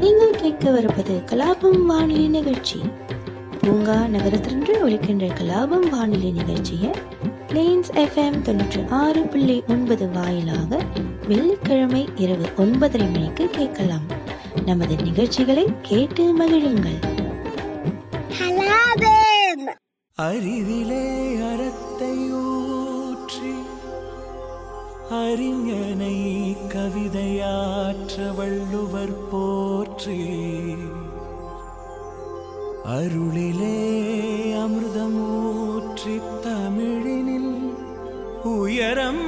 நீங்கள் கேட்கவிருப்பது கலாபம் வானொலி நிகழ்ச்சி. பூங்கா நகரத்திலிருந்து ஒழிக்கின்ற கலாபம் வானொலி நிகழ்ச்சியை பிளேன்ஸ் எஃப்எம் தொண்ணூற்றி ஆறு புள்ளி ஒன்பது வாயிலாக வெள்ளிக்கிழமை இரவு ஒன்பதரை மணிக்கு கேட்கலாம். நமது நிகழ்ச்சிகளை கேட்டு மகிழுங்கள். அறிவிலே அறத்தை ஊற்றி அறிஞனை கவிதையாற்ற வள்ளுவர் போற்றி. அருளிலே அமிர்தமூற்றி தமிழினில் உயரம்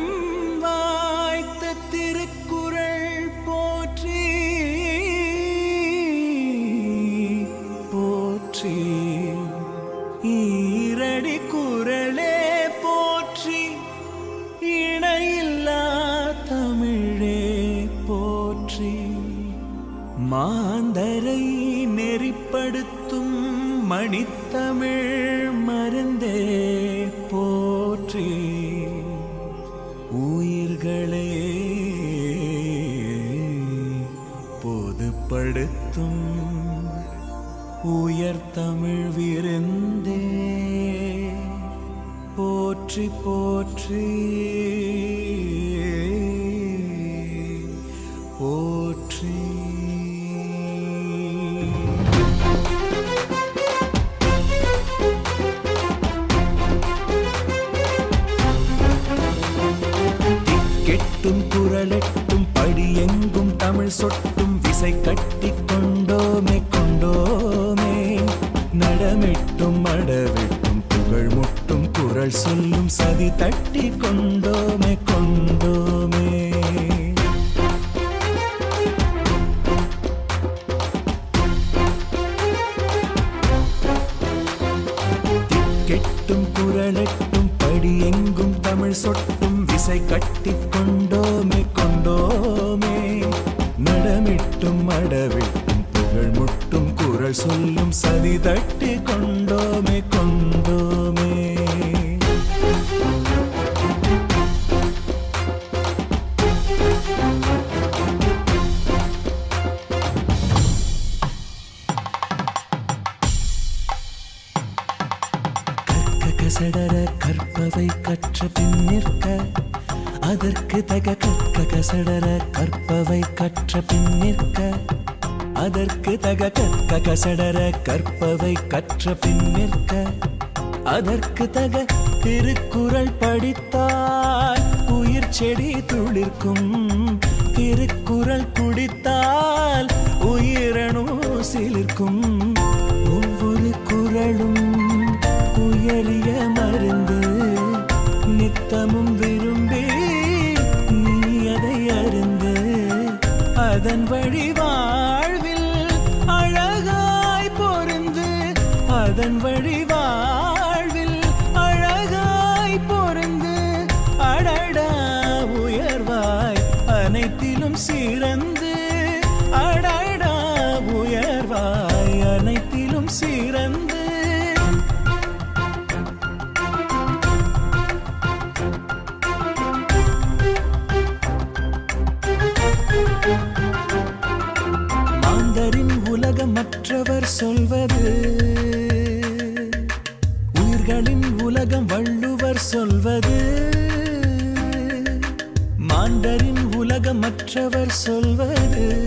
உயர்த்தும் உயர்த்தமிழ் விருந்தே. போற்றி போற்றி. போற்றி. கெட்டும் குரலெட்டும் படியெங்கும் தமிழ் சொட்டும் விசை கட்டி கொண்டோமே கொண்டோமே. நடமிட்டும் அடவெட்டும் புகழ் முட்டும் குரல் சொல்லும் சதி தட்டி கொண்டோமே. குரல் சொல்லும் சதி தட்டி கொண்டோமே கொண்டோமே. கற்க கசடர கற்பவை கற்ற பின் நிற்க அதற்கு தக கற்க கசடர கற்பவை கற்ற பின் நிற்க அதற்கு தக கற்க கசடர கற்பவை கற்ற பின் நிற்க அதற்கு தக திருக்குறள் படித்தால் உயிர் செடி துளிர்க்கும். திருக்குறள் குடித்தால் உயிரணு சிலிர்க்கும். ஒவ்வொரு குறளும் உயிர்களின் உலகம் வள்ளுவர் சொல்வது. மாண்டரின் உலகம் மற்றவர் சொல்வது.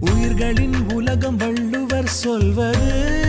உயிர்களின் உலகம் வள்ளுவர் சொல்வது.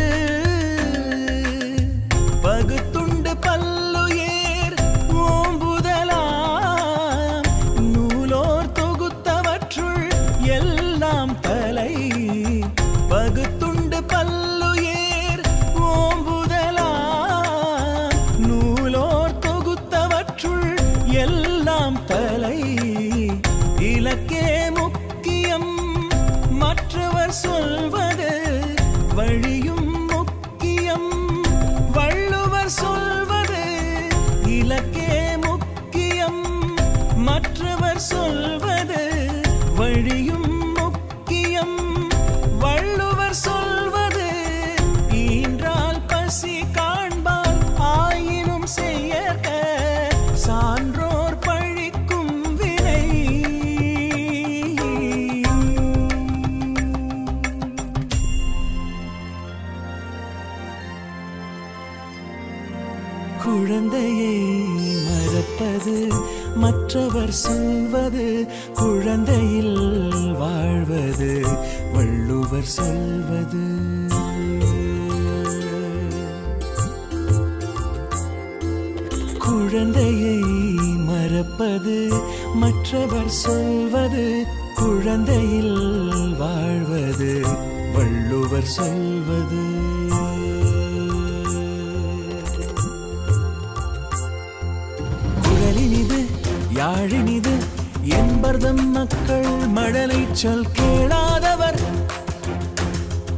விழியும் முக்கியம். வள்ளுவர் சொல்வது ஈன்றால் பசி காண்பால் ஆயினும் செயற்க சான்றோர் பழிக்கும் வினை. குழந்தையை மறப்பது மற்றவர் சொல்வது குழந்தையில் வாழ்வது வள்ளுவர் சொல்வது. குழந்தையை மறப்பது மற்றவர் சொல்வது குழந்தையில் வாழ்வது வள்ளுவர் சொல்வது. குரலினிது யாழினிது என்பர்தம் மக்கள் மழலை சொல் கேளாதவர்.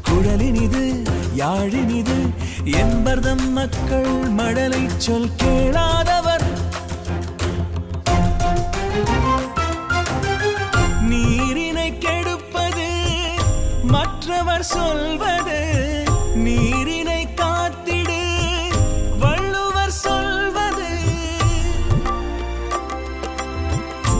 குழலினிது யாழினிது என்பர்தம் மக்கள் மழலை சொல் கேளாதவர். நீரினை கெடுப்பது மற்றவர் சொல்வது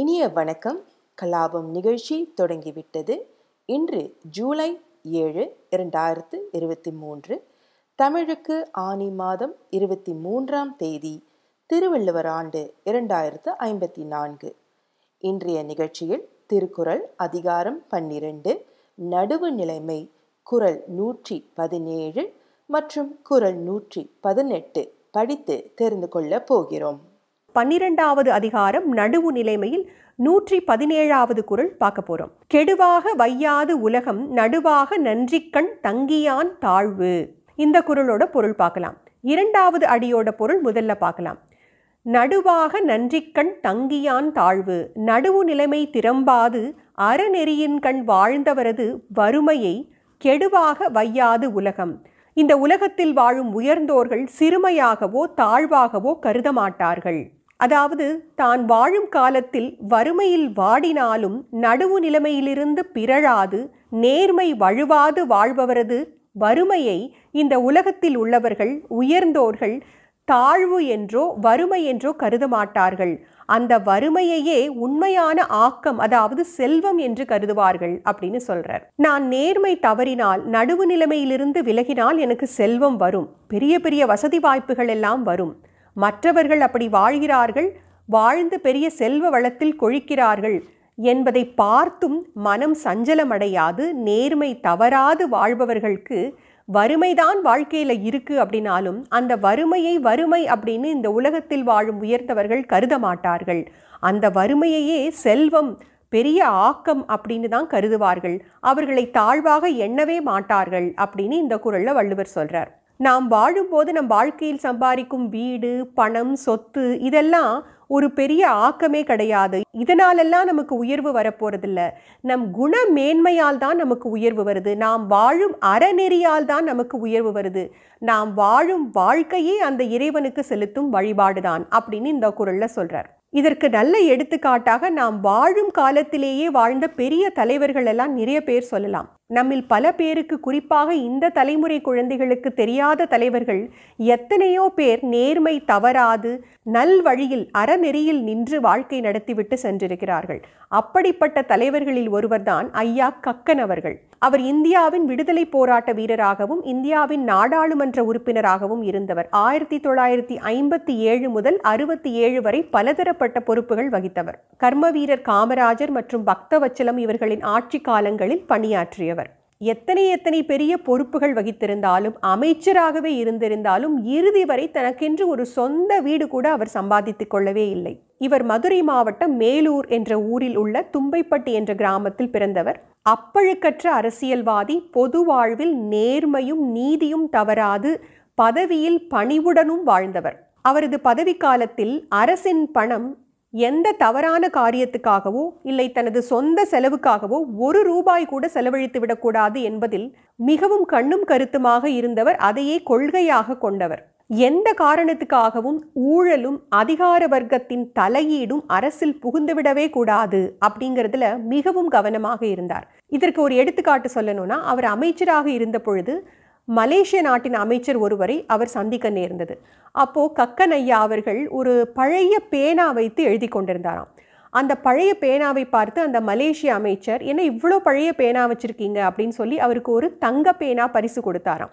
இனிய வணக்கம். கலாபம் நிகழ்ச்சி தொடங்கிவிட்டது. இன்று ஜூலை ஏழு இரண்டாயிரத்து இருபத்தி மூன்று தமிழுக்கு ஆனி மாதம் இருபத்தி மூன்றாம் தேதி திருவள்ளுவர் ஆண்டு இரண்டாயிரத்து ஐம்பத்தி நான்கு. இன்றைய நிகழ்ச்சியில் திருக்குறள் அதிகாரம் பன்னிரண்டு நடுவு நிலைமை குறள் நூற்றி பதினேழு மற்றும் குறள் நூற்றி பதினெட்டு படித்து தெரிந்து கொள்ளப் போகிறோம். பன்னிரெண்டாவது அதிகாரம் நடுவு நிலைமையில் நூற்றி பதினேழாவது குறள் பார்க்க போறோம். கெடுவாக வையாது உலகம் நடுவாக நன்றிக்கண் தங்கியான் தாழ்வு. இந்த குறளோட பொருள் பார்க்கலாம். இரண்டாவது அடியோட பொருள் முதல்ல பார்க்கலாம். நடுவாக நன்றிக்கண் தங்கியான் தாழ்வு. நடுவு நிலைமை திறம்பாது அறநெறியின் கண் வாழ்ந்தவரது வறுமையை கெடுவாக வையாது உலகம். இந்த உலகத்தில் வாழும் உயர்ந்தோர்கள் சிறுமையாகவோ தாழ்வாகவோ கருத மாட்டார்கள் அதாவது தான் வாழும் காலத்தில் வறுமையில் வாடினாலும் நடுவு நிலைமையிலிருந்து பிறழாது நேர்மை வழுவாது வாழ்பவரது வறுமையை இந்த உலகத்தில் உள்ளவர்கள் உயர்ந்தோர்கள் தாழ்வு என்றோ வறுமை என்றோ கருத மாட்டார்கள். அந்த வறுமையையே உண்மையான ஆக்கம் அதாவது செல்வம் என்று கருதுவார்கள் அப்படின்னு சொல்றார். நான் நேர்மை தவறினால் நடுவு நிலைமையிலிருந்து விலகினால் எனக்கு செல்வம் வரும். பெரிய பெரிய வசதி வாய்ப்புகள் எல்லாம் வரும். மற்றவர்கள் அப்படி வாழ்கிறார்கள் வாழ்ந்து பெரிய செல்வ வளத்தில் கொழிக்கிறார்கள் என்பதை பார்த்தும் மனம் சஞ்சலமடையாது நேர்மை தவறாது வாழ்பவர்களுக்கு வறுமைதான் வாழ்க்கையில் இருக்கு அப்படின்னாலும் அந்த வறுமையை வறுமை அப்படின்னு இந்த உலகத்தில் வாழும் உயர்ந்தவர்கள் கருத மாட்டார்கள். அந்த வறுமையையே செல்வம் பெரிய ஆக்கம் அப்படின்னு தான் கருதுவார்கள். அவர்களை தாழ்வாக எண்ணவே மாட்டார்கள் அப்படின்னு இந்த குரலில் வள்ளுவர் சொல்கிறார் நாம் வாழும்போது நம் வாழ்க்கையில் சம்பாதிக்கும் வீடு பணம் சொத்து இதெல்லாம் ஒரு பெரிய ஆக்கமே கிடையாது. இதனாலெல்லாம் நமக்கு உயர்வு வரப்போகிறதில்ல நம் குண மேன்மையால் தான் நமக்கு உயர்வு வருது. நாம் வாழும் அறநெறியால் தான் நமக்கு உயர்வு வருது. நாம் வாழும் வாழ்க்கையே அந்த இறைவனுக்கு செலுத்தும் வழிபாடு தான் அப்படின்னு இந்த குரலில் சொல்கிறார் இதற்கு நல்ல எடுத்துக்காட்டாக நாம் வாழும் காலத்திலேயே வாழ்ந்த பெரிய தலைவர்கள் எல்லாம் நிறைய பேர் சொல்லலாம். நம்மில் பல பேருக்கு குறிப்பாக இந்த தலைமுறை குழந்தைகளுக்கு தெரியாத தலைவர்கள் எத்தனையோ பேர் நேர்மை தவறாது நல் வழியில் அறநெறியில் நின்று வாழ்க்கை நடத்திவிட்டு சென்றிருக்கிறார்கள். அப்படிப்பட்ட தலைவர்களில் ஒருவர்தான் ஐயா கக்கன் அவர்கள். அவர் இந்தியாவின் விடுதலை போராட்ட வீரராகவும் இந்தியாவின் நாடாளுமன்ற உறுப்பினராகவும் இருந்தவர். ஆயிரத்தி தொள்ளாயிரத்தி ஐம்பத்தி ஏழு முதல் அறுபத்தி ஏழு வரை பலதரப்பட்ட பொறுப்புகள் வகித்தவர். கர்ம வீரர் காமராஜர் மற்றும் பக்தவச்சலம் இவர்களின் ஆட்சி காலங்களில் பணியாற்றியவர். எத்தனை எத்தனை பெரிய பொறுப்புகள் வகித்திருந்தாலும் அமைச்சராகவே இருந்திருந்தாலும் இறுதி வரை தனக்கென்று ஒரு சொந்த வீடு கூட அவர் சம்பாதித்துக் கொள்ளவே இல்லை. இவர் மதுரை மாவட்டம் மேலூர் என்ற ஊரில் உள்ள தும்பைப்பட்டி என்ற கிராமத்தில் பிறந்தவர். அப்பழுக்கற்ற அரசியல்வாதி பொது வாழ்வில் நேர்மையும் நீதியும் தவறாது பதவியில் பணிவுடனும் வாழ்ந்தவர். அவரது பதவி காலத்தில் அரசின் பணம் எந்த தவறான காரியத்துக்காகவோ இல்லை தனது சொந்த செலவுக்காகவோ ஒரு ரூபாய் கூட செலவழித்து விடக்கூடாது என்பதில் மிகவும் கண்ணும் கருத்துமாக இருந்தவர் அதையே கொள்கையாக கொண்டவர். எந்த காரணத்துக்காகவும் ஊழலும் அதிகார வர்க்கத்தின் தலையீடும் அரசில் புகுந்துவிடவே கூடாது அப்படிங்கிறதுல மிகவும் கவனமாக இருந்தார். இதற்கு ஒரு எடுத்துக்காட்டு சொல்லணும்னா அவர் அமைச்சராக இருந்த பொழுது மலேசிய நாட்டின் அமைச்சர் ஒருவரை அவர் சந்திக்க நேர்ந்தது. அப்போ கக்கன் ஐயா அவர்கள் ஒரு பழைய பேனா வைத்து எழுதி கொண்டிருந்தாராம். அந்த பழைய பேனாவை பார்த்து அந்த மலேசிய அமைச்சர் என்ன இவ்வளோ பழைய பேனா வச்சுருக்கீங்க? அப்படின்னு சொல்லி அவருக்கு ஒரு தங்க பேனா பரிசு கொடுத்தாராம்.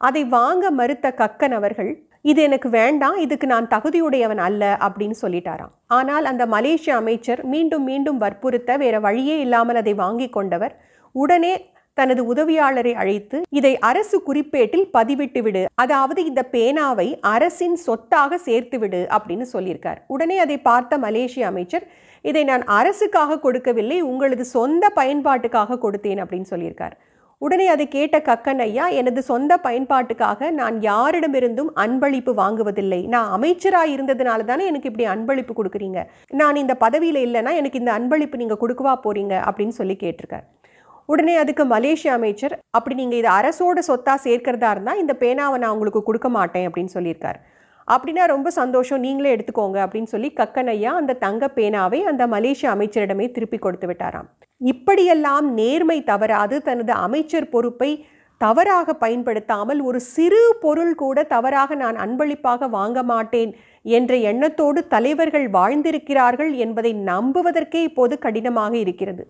அதை வாங்க மறுத்த கக்கன் அவர்கள் இது எனக்கு வேண்டாம் இதுக்கு நான் தகுதியுடையவன் அல்ல அப்படின்னு சொல்லிட்டாராம். ஆனால் அந்த மலேசிய அமைச்சர் மீண்டும் மீண்டும் வற்புறுத்த வேற வழியே இல்லாமல் அதை வாங்கி கொண்டவர் உடனே தனது உதவியாளரை அழைத்து இதை அரசு குறிப்பேட்டில் பதிவிட்டு விடு. அதாவது இந்த பேனாவை அரசின் சொத்தாக சேர்த்து விடு அப்படின்னு சொல்லியிருக்கார். உடனே அதை பார்த்த மலேசிய அமைச்சர் இதை நான் அரசுக்காக கொடுக்கவில்லை உங்களது சொந்த பயன்பாட்டுக்காக கொடுத்தேன் அப்படின்னு சொல்லியிருக்கார். உடனே அதை கேட்ட கக்கன் ஐயா எனது சொந்த பயன்பாட்டுக்காக நான் யாரிடமிருந்தும் அன்பளிப்பு வாங்குவதில்லை. நான் அமைச்சராக இருந்ததுனால தானே எனக்கு இப்படி அன்பளிப்பு கொடுக்குறீங்க. நான் இந்த பதவியில் இல்லைன்னா எனக்கு இந்த அன்பளிப்பு நீங்கள் கொடுக்கவா போறீங்க? அப்படின்னு சொல்லி கேட்டிருக்கார். உடனே அதுக்கு மலேசிய அமைச்சர் அப்படி நீங்கள் இதை அரசோட சொத்தாக சேர்க்கிறதா இருந்தால் இந்த பேனாவை நான் உங்களுக்கு கொடுக்க மாட்டேன் அப்படின்னு சொல்லியிருக்கார். அப்படின்னா ரொம்ப சந்தோஷம் நீங்களே எடுத்துக்கோங்க அப்படின்னு சொல்லி கக்கனையா அந்த தங்க பேனாவை அந்த மலேசிய அமைச்சரிடமே திருப்பி கொடுத்து விட்டாராம். இப்படியெல்லாம் நேர்மை தவறாது தனது அமைச்சர் பொறுப்பை தவறாக பயன்படுத்தாமல் ஒரு சிறு பொருள் கூட தவறாக நான் அன்பளிப்பாக வாங்க மாட்டேன் என்ற எண்ணத்தோடு தலைவர்கள் வாழ்ந்திருக்கிறார்கள் என்பதை நம்புவதற்கே இப்போது கடினமாக இருக்கிறது.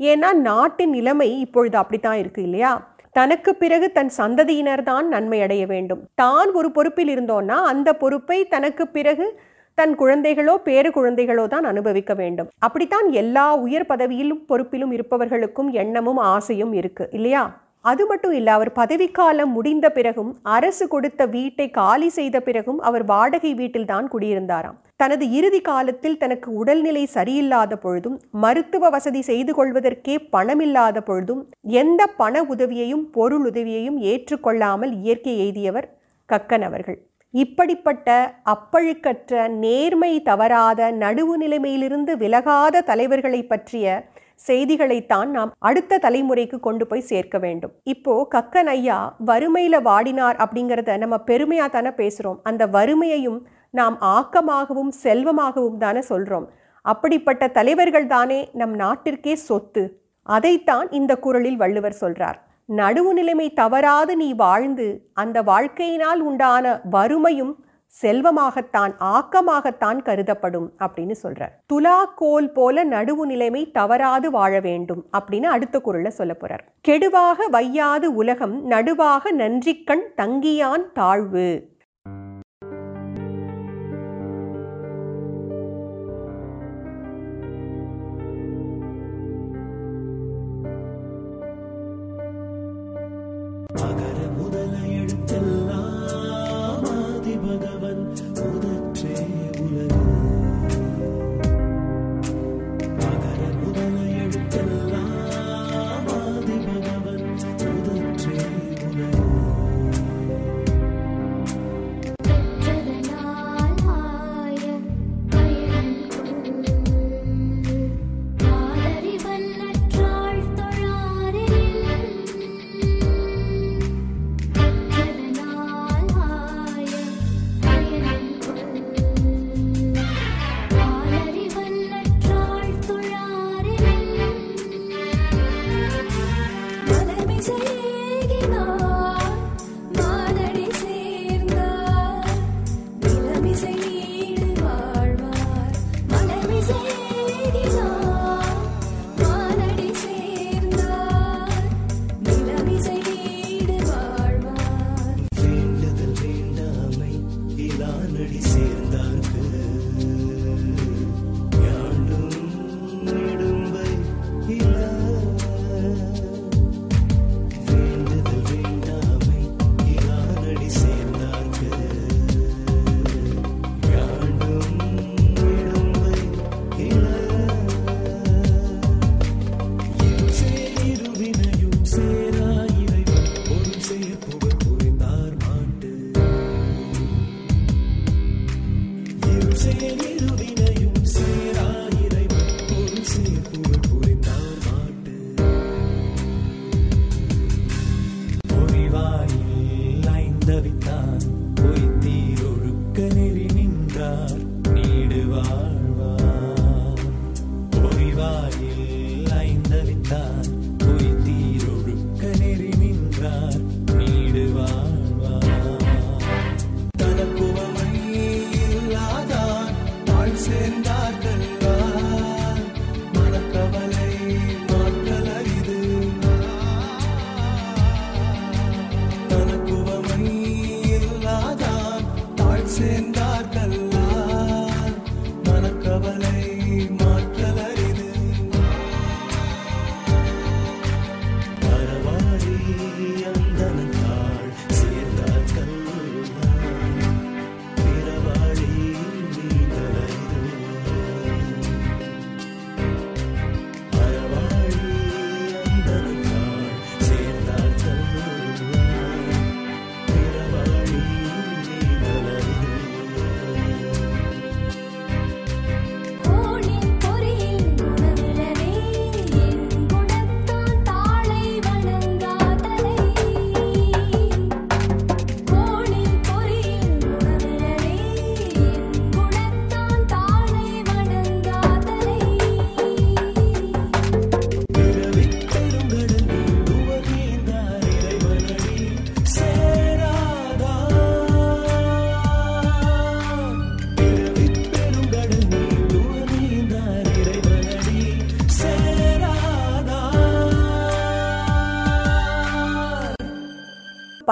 ஏன்னா நாட்டின் நிலைமை இப்பொழுது அப்படித்தான் இருக்கு இல்லையா? தனக்கு பிறகு தன் சந்ததியினர் தான் நன்மை அடைய வேண்டும். தான் ஒரு பொறுப்பில் இருந்தோன்னா அந்த பொறுப்பை தனக்கு பிறகு தன் குழந்தைகளோ பேறு குழந்தைகளோ தான் அனுபவிக்க வேண்டும். அப்படித்தான் எல்லா உயர் பதவியிலும் பொறுப்பிலும் இருப்பவர்களுக்கும் எண்ணமும் ஆசையும் இருக்கு இல்லையா? அது மட்டும் இல்லை அவர் பதவிக்காலம் முடிந்த பிறகும் அரசு கொடுத்த வீட்டை காலி செய்த பிறகும் அவர் வாடகை வீட்டில்தான் குடியிருந்தாராம். தனது இறுதி காலத்தில் தனக்கு உடல்நிலை சரியில்லாத பொழுதும் மருத்துவ வசதி செய்து கொள்வதற்கே பணமில்லாத பொழுதும் எந்த பண உதவியையும் பொருள் உதவியையும் ஏற்றுக்கொள்ளாமல் இயற்கை எய்தியவர் கக்கன் அவர்கள். இப்படிப்பட்ட அப்பழுக்கற்ற நேர்மை தவறாத நடுவு நிலைமையிலிருந்து விலகாத தலைவர்களை பற்றிய செய்திகளைத்தான் நாம் அடுத்த தலைமுறைக்கு கொண்டு போய் சேர்க்க வேண்டும். இப்போ கக்கன் ஐயா வறுமையில வாடினார் அப்படிங்கிறத நம்ம பெருமையா தானே பேசுறோம். அந்த வறுமையையும் நாம் ஆக்கமாகவும் செல்வமாகவும் தானே சொல்றோம். அப்படிப்பட்ட தலைவர்கள் தானே நம் நாட்டிற்கே சொத்து. அதைத்தான் இந்த குரலில் வள்ளுவர் சொல்றார். நடுவு நிலைமை தவறாது நீ வாழ்ந்து அந்த வாழ்க்கையினால் உண்டான வறுமையும் செல்வமாகத்தான் ஆக்கமாகத்தான் கருதப்படும் அப்படின்னு சொல்றார். துலா கோல் போல நடுவு நிலைமை தவறாது வாழ வேண்டும் அப்படின்னு அடுத்த குரல்ல சொல்ல போறார். கெடுவாக வையாது உலகம் நடுவாக நன்றிக்கண் தங்கியான் தாழ்வு.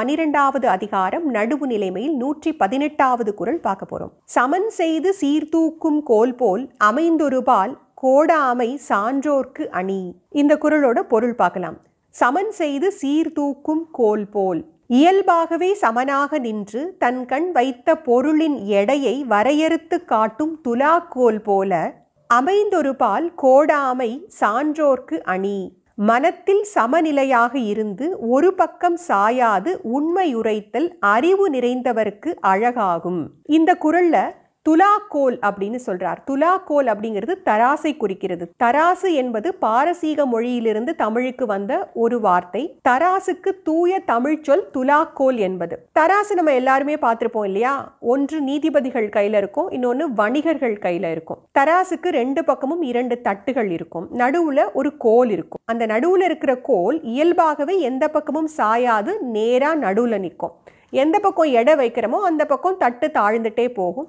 பனிரெண்டாவது அதிகாரம் நடுவு நிலைமையில் நூற்றி பதினெட்டாவது குரல் பார்க்க போறோம். சமன் செய்து சீர்தூக்கும் கோல் போல் அமைந்தொருபால் கோடாமை சான்றோர்க்கு அணி. இந்த குரலோட பொருள் பார்க்கலாம். சமன் செய்து சீர்தூக்கும் கோல் போல் இயல்பாகவே சமனாக நின்று தன் கண் வைத்த பொருளின் எடையை வரையறுத்து காட்டும் துலாக்கோல் போல அமைந்தொருபால் கோடாமை சான்றோர்க்கு அணி. மனத்தில் சமநிலையாக இருந்து ஒரு பக்கம் சாயாது உண்மையுரைத்தல் அறிவு நிறைந்தவருக்கு அழகாகும். இந்த குரல்ல துலாக்கோல் அப்படின்னு சொல்றார். துலாக்கோல் அப்படிங்கிறது தராசை குறிக்கிறது. தராசு என்பது பாரசீக மொழியிலிருந்து தமிழுக்கு வந்த ஒரு வார்த்தை. தராசுக்கு தூய தமிழ் சொல் துலாக்கோல் என்பது. தராசு நம்ம எல்லாருமே பார்த்துருப்போம் இல்லையா? ஒன்று நீதிபதிகள் கையில இருக்கும் இன்னொன்று வணிகர்கள் கையில இருக்கும். தராசுக்கு ரெண்டு பக்கமும் இரண்டு தட்டுகள் இருக்கும். நடுவுல ஒரு கோல் இருக்கும். அந்த நடுவுல இருக்கிற கோல் இயல்பாகவே எந்த பக்கமும் சாயாது நேரா நடுவுல நிற்கும். எந்த பக்கம் எடை வைக்கிறோமோ அந்த பக்கம் தட்டு தாழ்ந்துட்டே போகும்.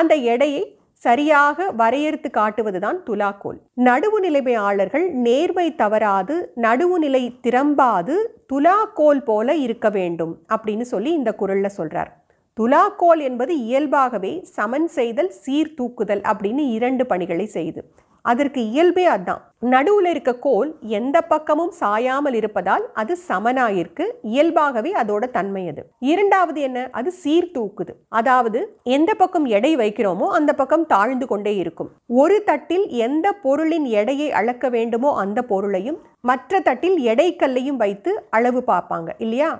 அந்த எடையை சரியாக வரையறுத்து காட்டுவதுதான் துலாக்கோல். நடுவு நிலைமையாளர்கள் நேர்மை தவறாது நடுவுநிலை திரம்பாது துலாக்கோல் போல இருக்க வேண்டும் அப்படின்னு சொல்லி இந்த குரல்ல சொல்றார். துலாக்கோல் என்பது இயல்பாகவே சமன் செய்தல் சீர்தூக்குதல் அப்படின்னு இரண்டு பணிகளை செய்து. அதற்கு இயல்பே அதான். நடுவில் இருக்க கோல் எந்த பக்கமும் சாயாமல் இருப்பதால் அது சமனாயிருக்கு. இயல்பாகவே அதோட தன்மை அது. இரண்டாவது என்ன? அது சீர்தூக்குது அதாவது எந்த பக்கம் எடை வைக்கிறோமோ அந்த பக்கம் தாழ்ந்து கொண்டே இருக்கும். ஒரு தட்டில் எந்த பொருளின் எடையை அளக்க வேண்டுமோ அந்த பொருளையும் மற்ற தட்டில் எடைக்கல்லையும் வைத்து அளவு பார்ப்பாங்க இல்லையா?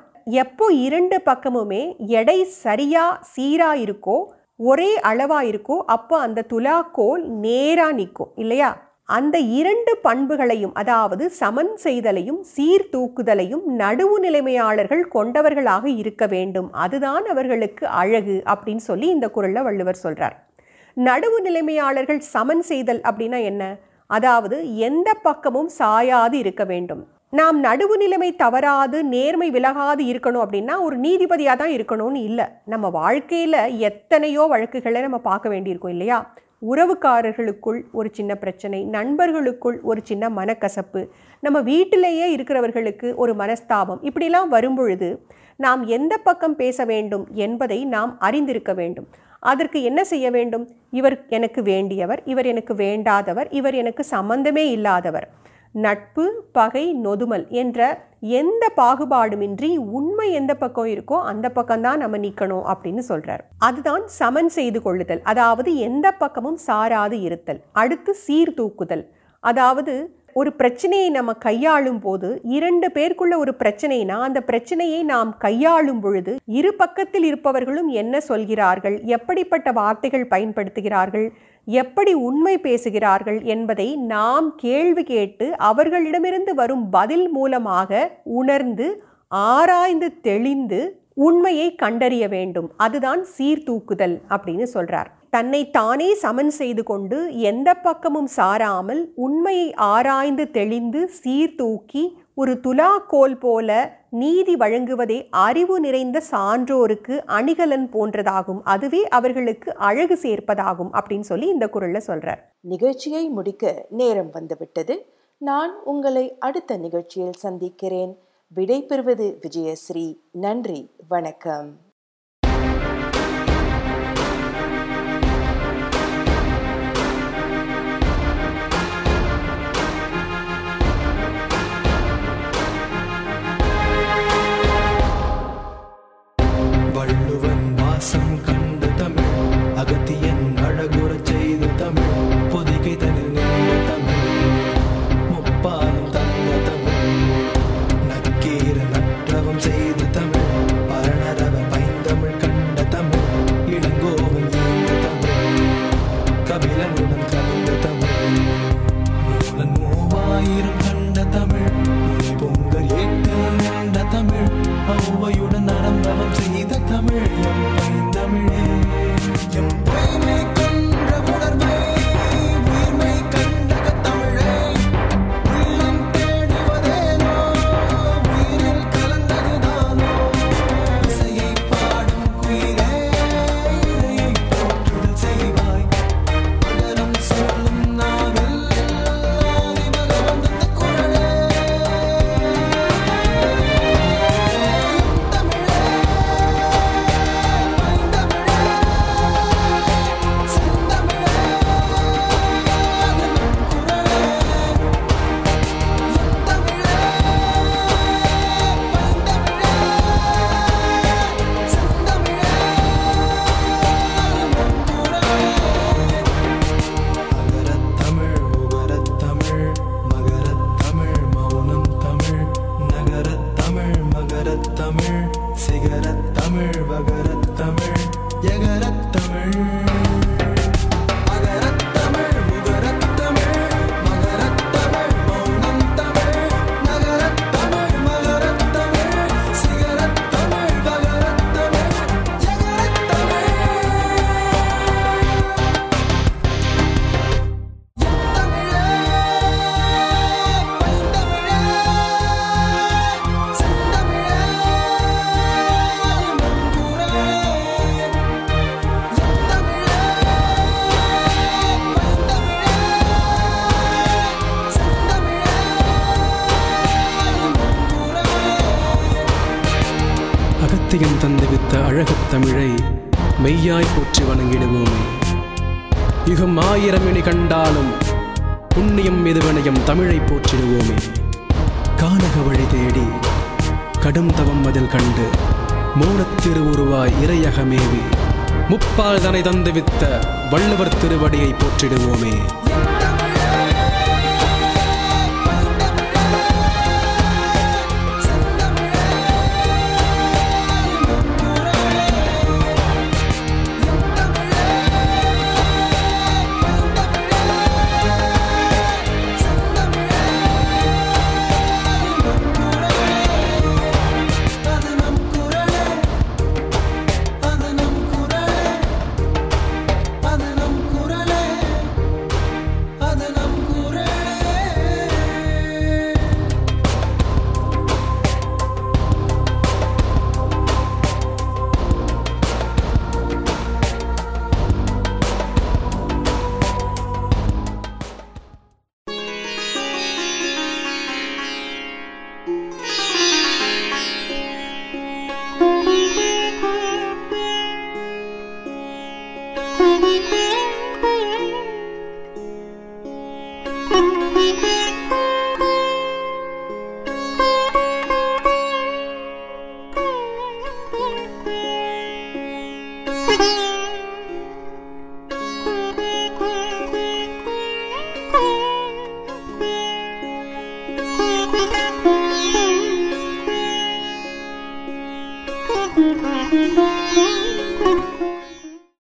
எப்போ இரண்டு பக்கமுமே எடை சரியா சீரா இருக்கோ ஒரே அளவாக இருக்கோ அப்போ அந்த துலாக்கோல் நேராக நிற்கும் இல்லையா? அந்த இரண்டு பண்புகளையும் அதாவது சமன் செய்தலையும் சீர்தூக்குதலையும் நடுவு நிலைமையாளர்கள் கொண்டவர்களாக இருக்க வேண்டும். அதுதான் அவர்களுக்கு அழகு அப்படின்னு சொல்லி இந்த குரலில் வள்ளுவர் சொல்கிறார் நடுவு நிலைமையாளர்கள் சமன் செய்தல் அப்படின்னா என்ன? அதாவது எந்த பக்கமும் சாயாது இருக்க வேண்டும். நாம் நடுவு நிலைமை தவறாது நேர்மை விலகாது இருக்கணும் அப்படின்னா ஒரு நீதிபதியாக தான் இருக்கணும்னு இல்லை. நம்ம வாழ்க்கையில் எத்தனையோ வழக்குகளை நம்ம பார்க்க வேண்டியிருக்கோம் இல்லையா? உறவுக்காரர்களுக்குள் ஒரு சின்ன பிரச்சனை நண்பர்களுக்குள் ஒரு சின்ன மனக்கசப்பு நம்ம வீட்டிலேயே இருக்கிறவர்களுக்கு ஒரு மனஸ்தாபம் இப்படிலாம் வரும்பொழுது நாம் எந்த பக்கம் பேச வேண்டும் என்பதை நாம் அறிந்திருக்க வேண்டும். அதற்கு என்ன செய்ய வேண்டும்? இவர் எனக்கு வேண்டியவர் இவர் எனக்கு வேண்டாதவர் இவர் எனக்கு சம்பந்தமே இல்லாதவர். நட்பு பகை நொதுமல் என்ற எந்த பாகுபாடுமின்றி உண்மை எந்த பக்கம் இருக்கோ அந்த பக்கம்தான் நம்ம நிற்கணும் அப்படின்னு சொல்கிறார் அதுதான் சமன் செய்து கொள்ளுதல். அதாவது எந்த பக்கமும் சாராது இருத்தல். அடுத்து சீர்தூக்குதல் அதாவது ஒரு பிரச்சனையை நம்ம கையாளும் போது இரண்டு பேருக்குள்ள ஒரு பிரச்சனைனா அந்த பிரச்சனையை நாம் கையாளும் பொழுது இரு பக்கத்தில் இருப்பவர்களும் என்ன சொல்கிறார்கள்? எப்படிப்பட்ட வார்த்தைகள் பயன்படுத்துகிறார்கள்? எப்படி உண்மை பேசுகிறார்கள் என்பதை நாம் கேள்வி கேட்டு அவர்களிடமிருந்து வரும் பதில் மூலமாக உணர்ந்து ஆராய்ந்து தெளிந்து உண்மையை கண்டறிய வேண்டும். அதுதான் சீர்தூக்குதல் அப்படின்னு சொல்றார். தன்னை தானே சமன் செய்து கொண்டு எந்த பக்கமும் சாராமல் உண்மையை ஆராய்ந்து தெளிந்து சீர்தூக்கி ஒரு துலாக்கோல் போல நீதி வழங்குவதே அறிவு நிறைந்த சான்றோருக்கு அணிகலன் போன்றதாகும். அதுவே அவர்களுக்கு அழகு சேர்ப்பதாகும் அப்படின்னு சொல்லி இந்த குரல்ல சொல்றார். நிகழ்ச்சியை முடிக்க நேரம் வந்துவிட்டது. நான் உங்களை அடுத்த நிகழ்ச்சியில் சந்திக்கிறேன். விடைபெறுவது விஜயஸ்ரீ. நன்றி. வணக்கம். sangkang மௌனத்திருவுருவாய் இறையகமேவி. முப்பால் தனை தந்துவித்த வள்ளுவர் திருவடியை போற்றிடுவோமே.